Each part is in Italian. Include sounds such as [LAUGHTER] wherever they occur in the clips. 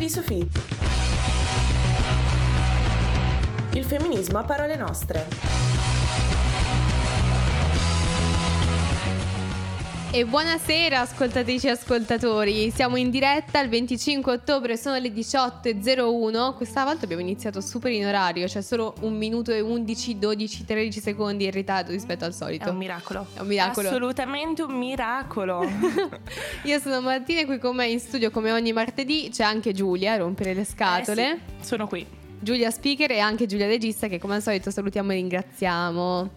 Di Sofì. Il femminismo a parole nostre. E buonasera ascoltatrici e ascoltatori, siamo in diretta il 25 ottobre, sono le 18.01, questa volta abbiamo iniziato super in orario, cioè solo un minuto e 11, 12, 13 secondi in ritardo rispetto al solito. È un miracolo. È un miracolo. Assolutamente un miracolo. [LAUGHS] Io sono Martina e qui con me in studio come ogni martedì c'è anche Giulia a rompere le scatole. Eh sì, sono qui. Giulia speaker e anche Giulia regista che come al solito salutiamo e ringraziamo.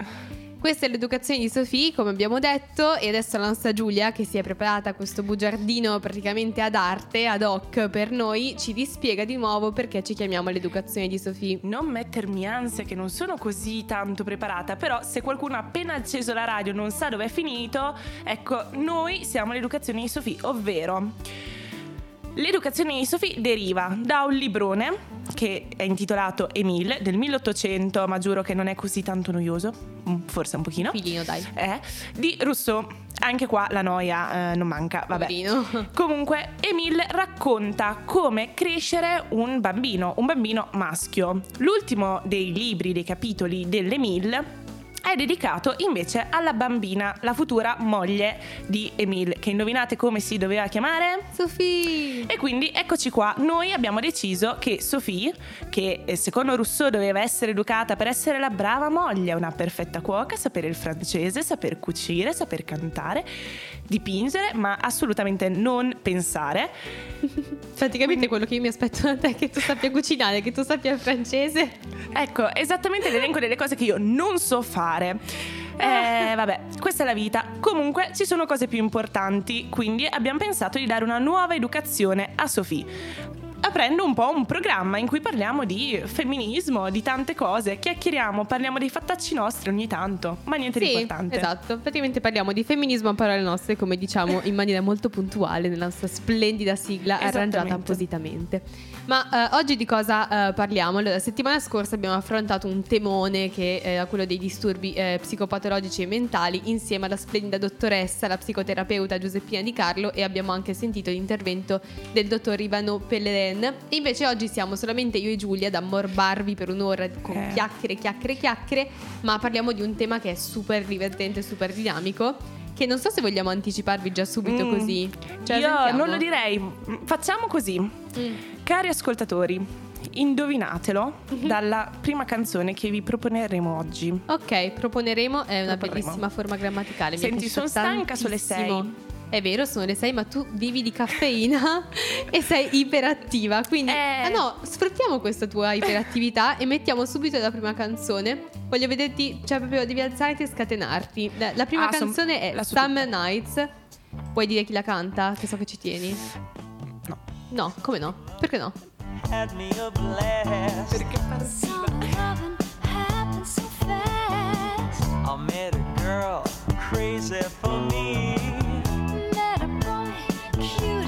Questa è l'educazione di Sofì, come abbiamo detto, e adesso la nostra Giulia, che si è preparata questo bugiardino praticamente ad arte, ad hoc per noi, ci dispiega di nuovo perché ci chiamiamo l'educazione di Sofì. Non mettermi ansia che non sono così tanto preparata, però se qualcuno ha appena acceso la radio non sa dove è finito, ecco, noi siamo l'educazione di Sofì, ovvero... L'educazione di Sofì deriva da un librone che è intitolato Emile del 1800, ma giuro che non è così tanto noioso, mm, forse un pochino. Filino, dai. Eh, di Rousseau. Anche qua la noia eh, non manca, vabbè. Poverino. [LAUGHS] Comunque, Emile racconta come crescere un bambino, un bambino maschio. L'ultimo dei libri, dei capitoli dell'Emile è dedicato invece alla bambina, la futura moglie di Emile, che indovinate come si doveva chiamare? Sofì! E quindi eccoci qua, noi abbiamo deciso che Sophie, che eh, secondo Rousseau doveva essere educata per essere la brava moglie, una perfetta cuoca, sapere il francese, saper cucire, saper cantare, dipingere, ma assolutamente non pensare. [LAUGHS] Praticamente quello che io mi aspetto da te è che tu sappia cucinare, che tu sappia il francese. Ecco, esattamente l'elenco delle cose che io non so fare. Eh, vabbè, questa è la vita. Comunque ci sono cose più importanti, quindi abbiamo pensato di dare una nuova educazione a Sofì. Aprendo un po' un programma in cui parliamo di femminismo, di tante cose, chiacchieriamo, parliamo dei fattacci nostri ogni tanto, ma niente di Sì, importante. esatto. Praticamente parliamo di femminismo a parole nostre, come diciamo in maniera molto puntuale nella nostra splendida sigla arrangiata appositamente. Ma eh, oggi di cosa eh, parliamo? Allora, la settimana scorsa abbiamo affrontato un temone che è quello dei disturbi eh, psicopatologici e mentali insieme alla splendida dottoressa, la psicoterapeuta Giuseppina Di Carlo e abbiamo anche sentito l'intervento del dottor Ivano Pelleren. E invece oggi siamo solamente io e Giulia ad ammorbarvi per un'ora con Eh. chiacchiere, chiacchiere, chiacchiere, ma parliamo di un tema che è super divertente, super dinamico. Che non so se vogliamo anticiparvi già subito Mm. così. Cioè, Io sentiamo. non lo direi, facciamo così. Mm. Cari ascoltatori, indovinatelo dalla prima canzone che vi proponeremo oggi. Ok, proponeremo, è una bellissima forma grammaticale. è Senti, sono stanca, sono le tantissimo. sei. È vero, sono le 6, ma tu vivi di caffeina [LAUGHS] e sei iperattiva. Quindi, Eh. ah no, sfruttiamo questa tua iperattività e mettiamo subito la prima canzone. Voglio vederti, cioè proprio devi alzarti e scatenarti. La, prima Ah, son- canzone è la so Summer Nights. Puoi dire chi la canta? Che so che ci tieni. No. Come no? Perché no? Perché fast. I met a girl crazy for me. Met a boy cute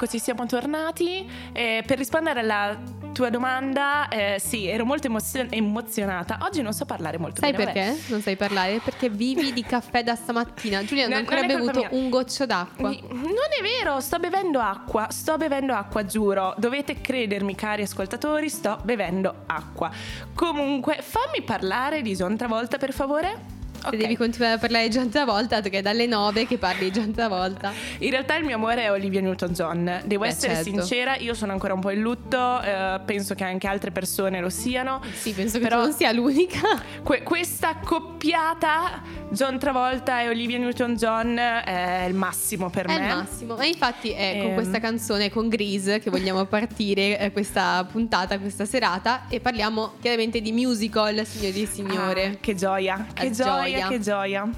Eccoci, siamo tornati. Eh, per rispondere alla tua domanda, eh, sì, ero molto emozio- emozionata. Oggi non so parlare molto Sai bene. vabbè. perché? Non sai parlare? Perché vivi di caffè da stamattina. Giulia non ha No, ancora non è colpa bevuto un goccio d'acqua. Mi- Non è vero, sto bevendo acqua, sto bevendo acqua, giuro. Dovete credermi, cari ascoltatori, sto bevendo acqua. Comunque, fammi parlare di John Travolta, per favore. Se Ok. devi continuare a parlare di John Travolta, che è dalle 9 che parli di John Travolta. In realtà il mio amore è Olivia Newton-John. Devo Beh, essere certo. sincera, io sono ancora un po' in lutto, eh, penso che anche altre persone lo siano. Sì, penso che Però- non sia l'unica. Que- questa coppiata John Travolta e Olivia Newton-John è il massimo per È me. il massimo. Ma infatti è con Ehm. questa canzone, con Grease, che vogliamo partire eh, questa puntata, questa serata. E parliamo chiaramente di musical, signori e signore. Ah, che gioia, che La gioia, gioia. che gioia.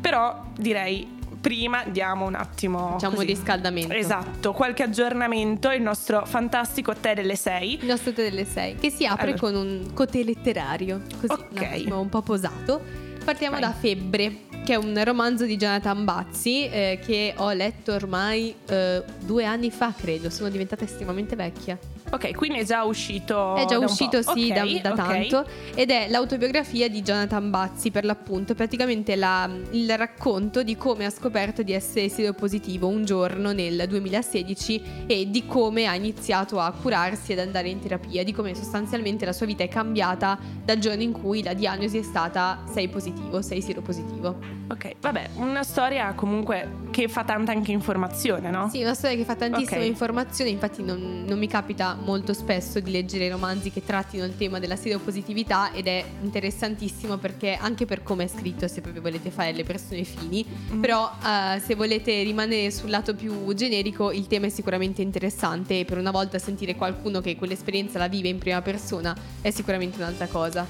Però direi prima diamo un attimo Facciamo così. un riscaldamento. Esatto, qualche aggiornamento, il nostro fantastico tè delle 6. Il nostro tè delle 6 che si apre Allora. con un cotè letterario, così Ok. un un po' posato. Partiamo Vai. da Febbre, che è un romanzo di Jonathan Bazzi eh, che ho letto ormai eh, due anni fa, credo. Sono diventata estremamente vecchia. Ok, quindi è già uscito È già uscito, sì, Ok, da, da ok. tanto. Ed è l'autobiografia di Jonathan Bazzi, per l'appunto. Praticamente la- il racconto di come ha scoperto di essere seropositivo un giorno nel 2016 e di come ha iniziato a curarsi ed andare in terapia. Di come sostanzialmente la sua vita è cambiata dal giorno in cui la diagnosi è stata sei positivo, sei seropositivo. Ok, vabbè, una storia comunque che fa tanta anche informazione, no? Sì, una storia che fa tantissime Ok. informazioni, infatti non, non mi capita molto spesso di leggere romanzi che trattino il tema della seropositività ed è interessantissimo perché anche per come è scritto, se proprio volete fare le persone fini, Mm. però eh, se volete rimanere sul lato più generico il tema è sicuramente interessante e per una volta sentire qualcuno che quell'esperienza la vive in prima persona è sicuramente un'altra cosa.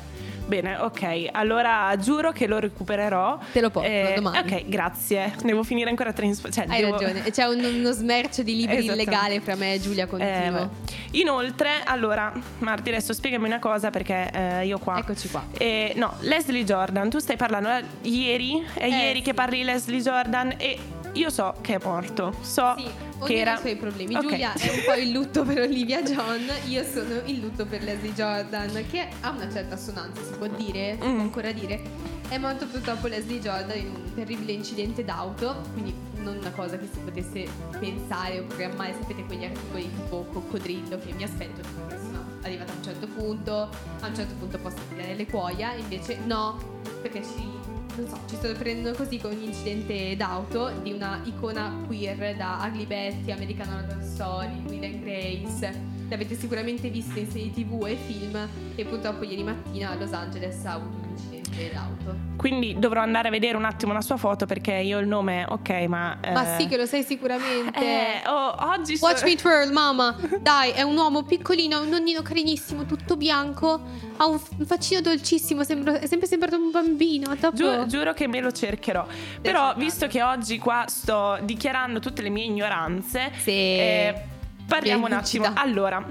Bene, ok, allora giuro che lo recupererò. Te lo porto domani. Ok, grazie. Devo finire ancora tre insp- cioè, Hai devo- ragione, c'è un- uno smercio di libri Esattamente. illegale fra me e Giulia Eh, continuo. beh. Inoltre, allora, Marti, adesso spiegami una cosa perché eh, io qua. Eccoci qua. Eh, no, Leslie Jordan, tu stai parlando eh, ieri, è Eh, ieri sì. che parli di Leslie Jordan e io so che è morto. So Sì, che era ha i suoi problemi. Ok. Giulia è un po' in lutto per Olivia John, io sono in lutto per Leslie Jordan, che ha una certa assonanza, si può dire, si Mm. può ancora dire. È morto purtroppo Leslie Jordan in un terribile incidente d'auto, quindi non una cosa che si potesse pensare o programmare, sapete quegli articoli tipo coccodrillo che mi aspetto che una persona arrivata a un certo punto, a un certo punto possa tirare le cuoia, invece no, perché ci non so, ci sto prendendo così con un incidente d'auto di una icona queer da Ugly Betty, American Horror Story, Will and Grace. L'avete sicuramente visto in serie tv e film e purtroppo ieri mattina a Los Angeles ha avuto un Quindi dovrò andare a vedere un attimo la sua foto perché io il nome, ok, ma. eh, Ma sì che lo sai sicuramente. Eh, oh, oggi so- Watch me twirl, mamma. Dai, è un uomo piccolino, un nonnino carinissimo, tutto bianco. Ha un faccino dolcissimo, sembra- è sempre sembrato un bambino. Dopo... Giuro, giuro che me lo cercherò. Però, cercarlo. visto che oggi qua sto dichiarando tutte le mie ignoranze, Sì. eh, parliamo un attimo. lucida. Allora,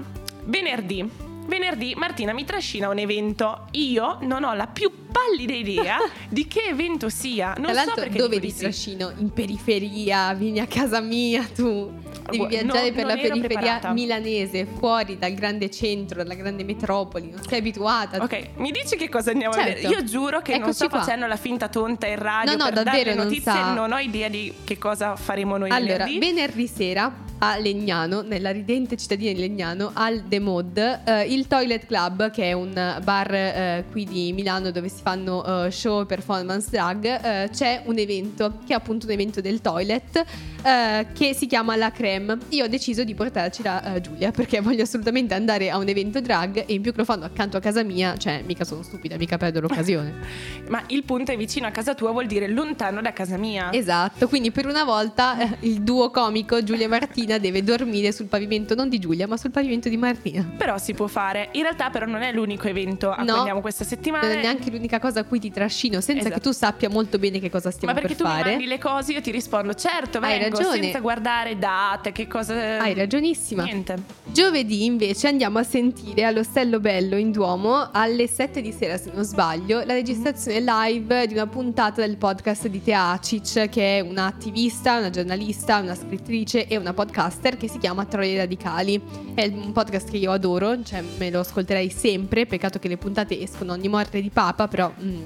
venerdì. Venerdì Martina mi trascina un evento. Io non ho la più pallida idea di che evento sia. Non Tra so perché dove ti trascino? In periferia, vieni a casa mia tu. Devi Gua- viaggiare no, per non la periferia preparata. milanese, fuori dal grande centro, dalla grande metropoli. Non sei abituata. Ok, mi dici che cosa andiamo a Certo. vedere? Io giuro che non Eccoci sto qua. facendo la finta tonta in radio No, no, per davvero dare non notizie, sa. non ho idea di che cosa faremo noi Allora, venerdì. venerdì sera a Legnano, nella ridente cittadina di Legnano, al The Mod, eh, il Toilet Club, che è un bar eh, qui di Milano dove si fanno eh, show, performance, drag, eh, c'è un evento che è appunto un evento del toilet eh, che si chiama La Creme. Io ho deciso di portarci la eh, Giulia perché voglio assolutamente andare a un evento drag e in più che lo fanno accanto a casa mia, cioè mica sono stupida, mica perdo l'occasione. [LAUGHS] Ma il punto è vicino a casa tua, vuol dire lontano da casa mia. Esatto, quindi per una volta il duo comico Giulia e Martina deve dormire sul pavimento non di Giulia, ma sul pavimento di Martina. Però si può fare. In realtà, però, non è l'unico evento a cui No, andiamo questa settimana. Non è neanche l'unica cosa a cui ti trascino, senza Esatto. che tu sappia molto bene che cosa stiamo Ma perché per tu mi fare. mandi le cose, io ti rispondo, certo, Hai vengo, ragione. senza guardare date, che cosa... Hai ragionissima. Niente. Giovedì invece andiamo a sentire all'Ostello Bello in Duomo alle 7 di sera se non sbaglio la registrazione live di una puntata del podcast di Teacic che è un'attivista, una giornalista, una scrittrice e una podcaster che si chiama Troie Radicali. È un podcast che io adoro, cioè me lo ascolterei sempre, peccato che le puntate escono ogni morte di papa, però... mm,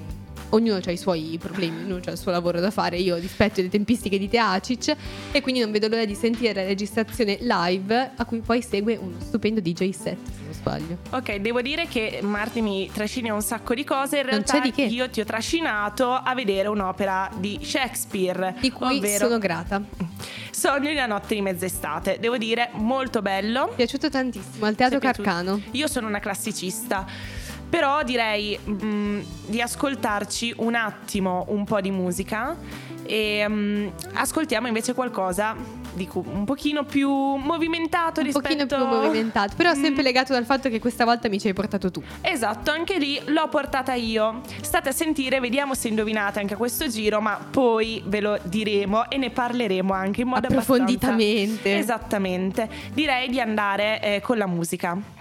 Ognuno ha i suoi problemi, ognuno ha il suo lavoro da fare. Io rispetto le tempistiche di Teacic e quindi non vedo l'ora di sentire la registrazione live a cui poi segue uno stupendo DJ set, se non sbaglio. Ok, devo dire che Marti mi trascina un sacco di cose. In realtà io ti ho trascinato a vedere un'opera di Shakespeare. Di cui ovvero sono grata. Sogno di una notte di mezz'estate. Devo dire, molto bello. Mi è piaciuto tantissimo al Teatro? Carcano. Io sono una classicista. Però direi mm, di ascoltarci un attimo un po' di musica e mm, ascoltiamo invece qualcosa di cu- un pochino più movimentato Un rispetto pochino più movimentato, però sempre Mm, legato dal fatto che questa volta mi ci hai portato tu. Esatto, anche lì l'ho portata io. State a sentire, vediamo se indovinate anche a questo giro, ma poi ve lo diremo e ne parleremo anche in modo Approfonditamente. Esattamente. Direi di andare eh, con la musica.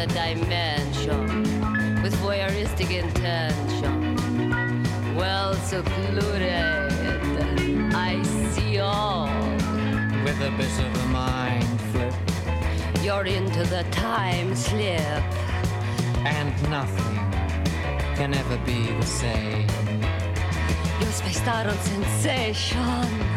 Another dimension. With voyeuristic intention. Well secluded. I see all. With a bit of a mind flip You're into the time slip. and nothing can ever be the same. You're spaced out on sensation.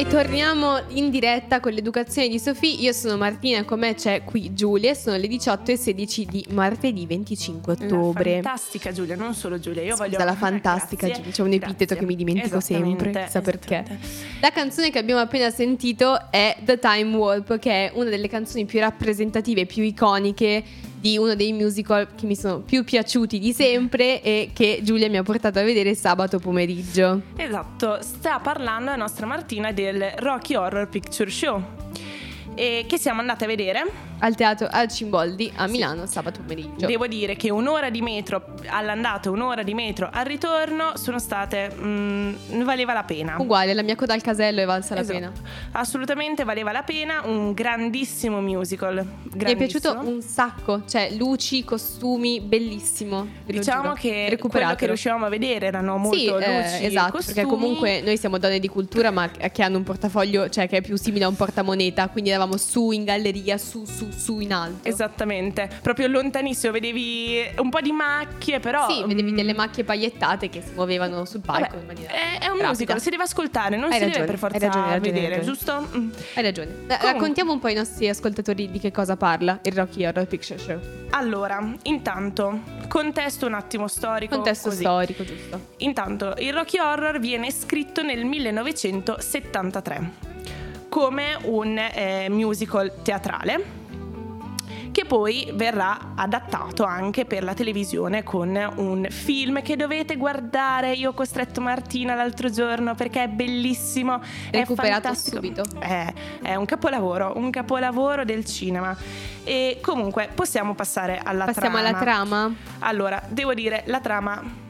E torniamo in diretta con l'educazione di Sofì. Io sono Martina con me c'è qui Giulia. Sono le 18 e 16 di martedì 25 La ottobre. fantastica Giulia, non solo Giulia. Io Scusa, voglio la fantastica Grazie, Giulia, c'è un epiteto grazie. che mi dimentico sempre, chissà perché. La canzone che abbiamo appena sentito è The Time Warp, che è una delle canzoni più rappresentative, più iconiche di uno dei musical che mi sono più piaciuti di sempre e che Giulia mi ha portato a vedere sabato pomeriggio. Esatto, sta parlando la nostra Martina del Rocky Horror Picture Show. E che siamo andate a vedere. Al teatro Al Cimboldi a Milano sabato pomeriggio. Devo dire che un'ora di metro all'andata e un'ora di metro al ritorno sono state. mm, valeva la pena. Uguale, la mia coda al casello è valsa la Esatto. pena. Assolutamente valeva la pena. Un grandissimo musical. Mi è piaciuto grandissimo. un sacco, cioè luci, costumi, bellissimo. Diciamo che quello che riuscivamo a vedere erano molto Sì, eh, luci, esatto, costumi. perché comunque noi siamo donne di cultura ma che hanno un portafoglio, cioè che è più simile a un portamoneta, quindi eravamo su in galleria, su, su, su in alto. Esattamente, proprio lontanissimo vedevi un po' di macchie, però. Sì, vedevi mm, delle macchie pagliettate che si muovevano sul palco vabbè, in maniera è, è un rapida. musical, si deve ascoltare, non Hai si ragione, deve per forza hai ragione, hai ragione, vedere, hai giusto? Mm. Hai ragione. Eh, Raccontiamo un po' ai nostri ascoltatori di che cosa parla il Rocky Horror Picture Show. Allora, intanto, contesto un attimo storico. Contesto così. storico, giusto? Intanto, il Rocky Horror viene scritto nel 1973 come un eh, musical teatrale che poi verrà adattato anche per la televisione con un film che dovete guardare. Io ho costretto Martina l'altro giorno perché è bellissimo. Recuperato è subito. È, è un capolavoro, un capolavoro del cinema. E comunque possiamo passare alla Passiamo trama. alla trama. Allora, devo dire, la trama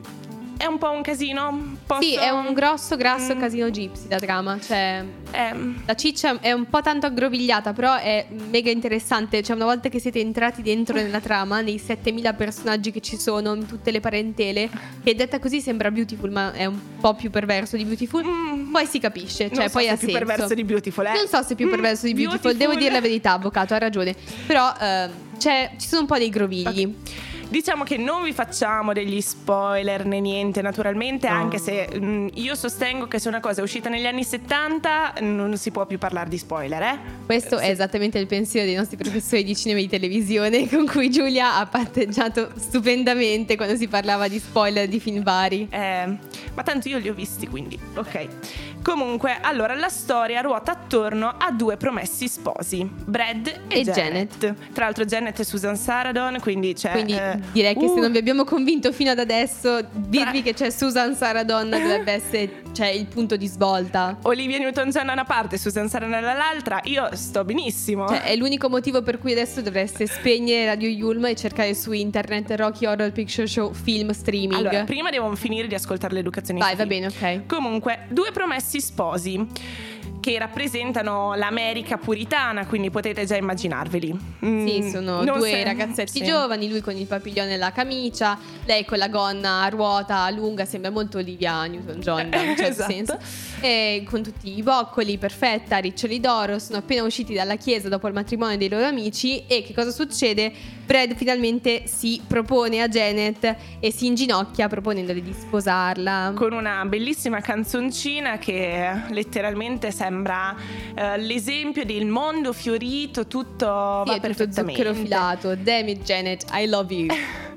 è un po' un casino. Posso... Sì, è un grosso, grasso Mm. casino gypsy la trama, cioè Eh, La ciccia è un po' tanto aggrovigliata, però è mega interessante. Cioè, una volta che siete entrati dentro nella trama, nei 7000 personaggi che ci sono, in tutte le parentele, che detta così sembra beautiful, ma è un po' più perverso di beautiful. mm, Poi si capisce, non cioè so poi se ha è più senso. perverso di Beautiful, eh. Non so se è più Mm, perverso di beautiful, devo dire la verità, avvocato, ha ragione. Però c'è- ci sono un po' dei grovigli. Diciamo che non vi facciamo degli spoiler né niente, naturalmente, No. anche se mm, io sostengo che se una cosa è uscita negli anni 70 non si può più parlare di spoiler, eh? Questo è esattamente il pensiero dei nostri professori di cinema e di televisione [LAUGHS] con cui Giulia ha patteggiato stupendamente quando si parlava di spoiler di film vari. Eh, ma tanto io li ho visti, quindi ok. Comunque, allora la storia ruota attorno a due promessi sposi, Brad e, E Janet. Tra l'altro Janet è Susan Sarandon, quindi c'è Quindi eh, direi che se uh, non vi abbiamo convinto fino ad adesso, dirvi Tra- che c'è Susan Sarandon dovrebbe essere cioè, il punto di svolta. Olivia Newton-John da una parte Susan Sarandon dall'altra, io sto benissimo. Cioè, è l'unico motivo per cui adesso dovreste spegnere Radio Yulma e cercare su internet Rocky Horror Picture Show film streaming. Allora, prima devo finire di ascoltare l'educazione Vai, va bene, ok. Comunque, due promessi sposi che rappresentano l'America puritana, quindi potete già immaginarveli. Mm, Sì, sono due se- ragazzetti sì. giovani, lui con il papiglione e la camicia, lei con la gonna a ruota lunga, sembra molto Olivia Newton-John in un certo [LAUGHS] Esatto. senso. E con tutti i boccoli, perfetta, riccioli d'oro, sono appena usciti dalla chiesa dopo il matrimonio dei loro amici e che cosa succede? Brad finalmente si propone a Janet e si inginocchia proponendole di sposarla. Con una bellissima canzoncina che letteralmente sembra eh, l'esempio del mondo fiorito, tutto Sì, va è tutto perfettamente. zucchero filato. Damn it, Janet, I love you. [LAUGHS]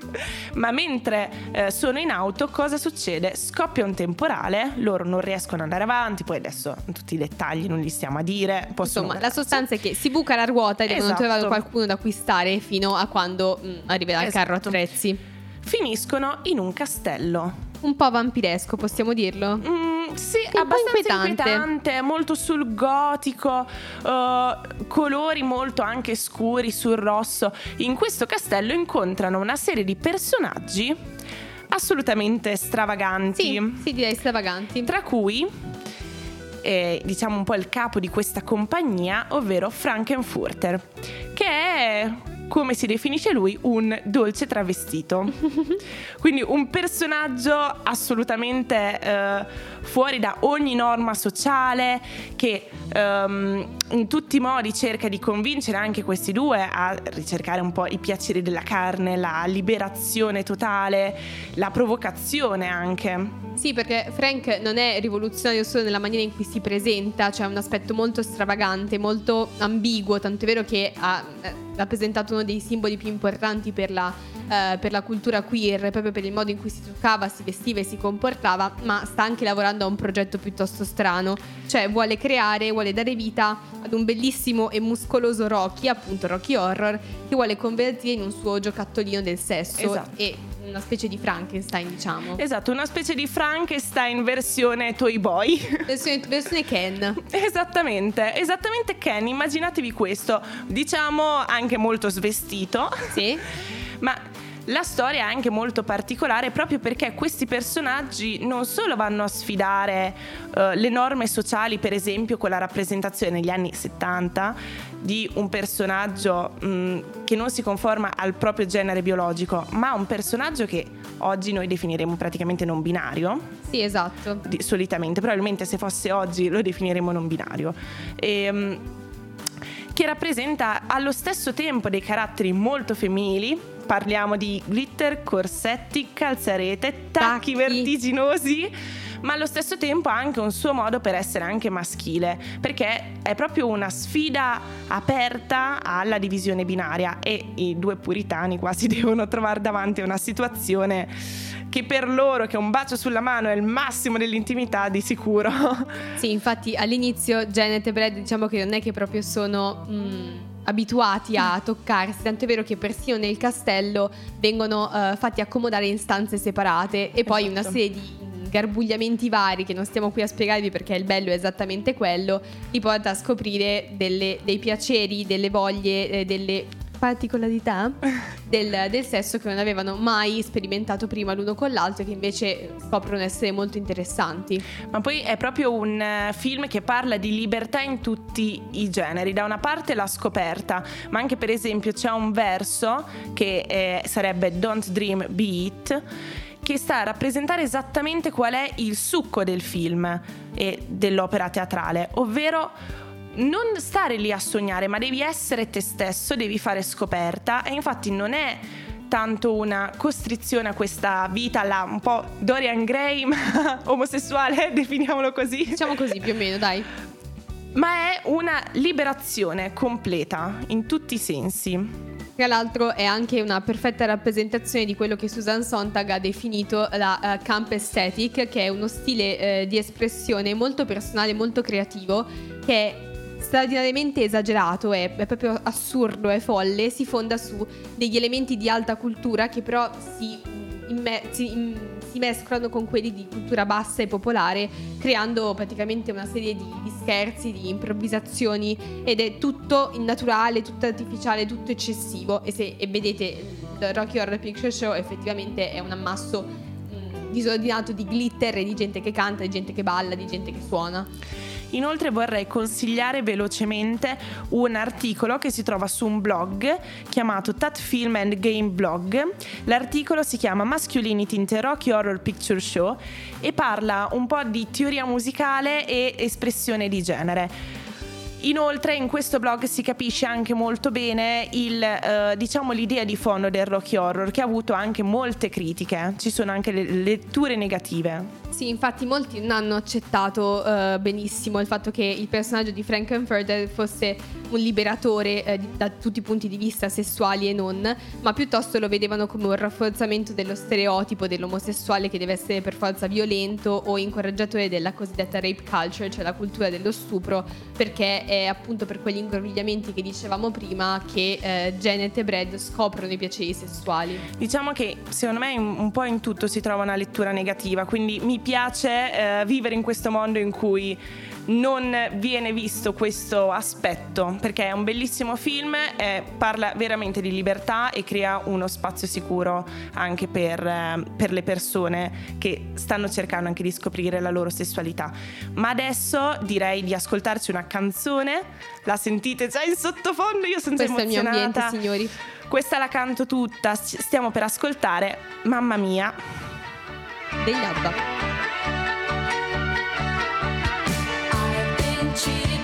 Ma mentre eh, sono in auto, cosa succede? Scoppia un temporale, loro non riescono ad andare avanti, poi adesso tutti i dettagli non li stiamo a dire. Insomma, la sostanza è che si buca la ruota e devono Esatto. trovare qualcuno da acquistare fino a quando mm, arriverà il carro Esatto. attrezzi. finiscono in un castello. Un po' vampiresco, possiamo dirlo. Mm, sì, po' abbastanza inquietante. inquietante, molto sul gotico, eh, colori molto anche scuri sul rosso. In questo castello incontrano una serie di personaggi assolutamente stravaganti. Sì, sì, direi stravaganti. Tra cui, eh, diciamo un po' il capo di questa compagnia, ovvero Frankenfurter, che è, come si definisce lui, un dolce travestito. [LAUGHS] Quindi un personaggio assolutamente eh, fuori da ogni norma sociale, che ehm, in tutti i modi cerca di convincere anche questi due a ricercare un po' i piaceri della carne, la liberazione totale la provocazione anche. Sì, perché Frank non è rivoluzionario solo nella maniera in cui si presenta, cioè un aspetto molto stravagante, molto ambiguo, tanto è vero che ha eh, rappresentato uno dei simboli più importanti per la, eh, per la cultura queer, proprio per il modo in cui si truccava, si vestiva e si comportava, ma sta anche lavorando a un progetto piuttosto strano, cioè vuole creare, vuole dare vita ad un bellissimo e muscoloso Rocky, appunto Rocky Horror, che vuole convertire in un suo giocattolino del sesso Esatto. e una specie di Frankenstein, diciamo. Esatto, una specie di Frankenstein versione Toy Boy. [LAUGHS] Versione, versione Ken. Esattamente, esattamente Ken, immaginatevi questo, diciamo anche molto svestito, Sì. [LAUGHS] ma la storia è anche molto particolare proprio perché questi personaggi non solo vanno a sfidare eh, le norme sociali, per esempio con la rappresentazione negli anni 70 di un personaggio mh, che non si conforma al proprio genere biologico, ma un personaggio che oggi noi definiremo praticamente non binario, Sì, esatto. di- solitamente, probabilmente se fosse oggi lo definiremo non binario. Ehm, che rappresenta allo stesso tempo dei caratteri molto femminili. Parliamo di glitter, corsetti, calzarete, tacchi, Tacchi. vertiginosi, ma allo stesso tempo ha anche un suo modo per essere anche maschile, perché è proprio una sfida aperta alla divisione binaria e i due puritani qua si [LAUGHS] devono trovare davanti a una situazione che per loro, che un bacio sulla mano è il massimo dell'intimità, di sicuro. Sì, infatti all'inizio Janet e Brad diciamo che non è che proprio sono mh, abituati a toccarsi, tanto è vero che persino nel castello vengono eh, fatti accomodare in stanze separate e poi una Esatto. serie di garbugliamenti vari che non stiamo qui a spiegarvi perché il bello è esattamente quello, li porta a scoprire delle- dei piaceri, delle voglie, eh, delle particolarità del, del sesso che non avevano mai sperimentato prima l'uno con l'altro e che invece scoprono essere molto interessanti. Ma poi è proprio un eh, film che parla di libertà in tutti i generi. Da una parte la scoperta, ma anche per esempio c'è un verso che eh, sarebbe Don't Dream Be It che sta a rappresentare esattamente qual è il succo del film e dell'opera teatrale, ovvero non stare lì a sognare, ma devi essere te stesso, devi fare scoperta e infatti non è tanto una costrizione a questa vita là, un po' Dorian Gray, ma [LAUGHS] omosessuale, [LAUGHS] definiamolo così. Diciamo così più o meno, dai. Ma è una liberazione completa in tutti i sensi. Tra l'altro è anche una perfetta rappresentazione di quello che Susan Sontag ha definito la eh, camp aesthetic, che è uno stile eh, di espressione molto personale, molto creativo, che è straordinariamente esagerato, è, è proprio assurdo, è folle, si fonda su degli elementi di alta cultura che però si, imme- si- im- si mescolano con quelli di cultura bassa e popolare, creando praticamente una serie di, di scherzi, di improvvisazioni ed è tutto innaturale, tutto artificiale, tutto eccessivo e se e vedete il Rocky Horror Picture Show effettivamente è un ammasso mh, disordinato di glitter e di gente che canta, di gente che balla, di gente che suona. Inoltre vorrei consigliare velocemente un articolo che si trova su un blog chiamato Tat Film and Game Blog. L'articolo si chiama Masculinity in Rocky Horror Picture Show e parla un po' di teoria musicale e espressione di genere. Inoltre in questo blog si capisce anche molto bene il, eh, diciamo, l'idea di fondo del Rocky Horror che ha avuto anche molte critiche, ci sono anche le letture negative. Sì, infatti molti non hanno accettato eh, benissimo il fatto che il personaggio di Frankenfurter fosse un liberatore eh, da tutti i punti di vista sessuali e non, ma piuttosto lo vedevano come un rafforzamento dello stereotipo dell'omosessuale che deve essere per forza violento o incoraggiatore della cosiddetta rape culture, cioè la cultura dello stupro, perché è appunto per quegli ingrovigliamenti che dicevamo prima che eh, Janet e Brad scoprono i piaceri sessuali. Diciamo che secondo me in- un po' in tutto si trova una lettura negativa, quindi mi piace eh, vivere in questo mondo in cui non viene visto questo aspetto, perché è un bellissimo film, eh, parla veramente di libertà e crea uno spazio sicuro anche per, eh, per le persone che stanno cercando anche di scoprire la loro sessualità. Ma adesso direi di ascoltarci una canzone, la sentite già in sottofondo, io sono già Questo è il mio ambiente, emozionata. signori. Questa la canto tutta, stiamo per ascoltare Mamma mia. Degli ABBA. Cheated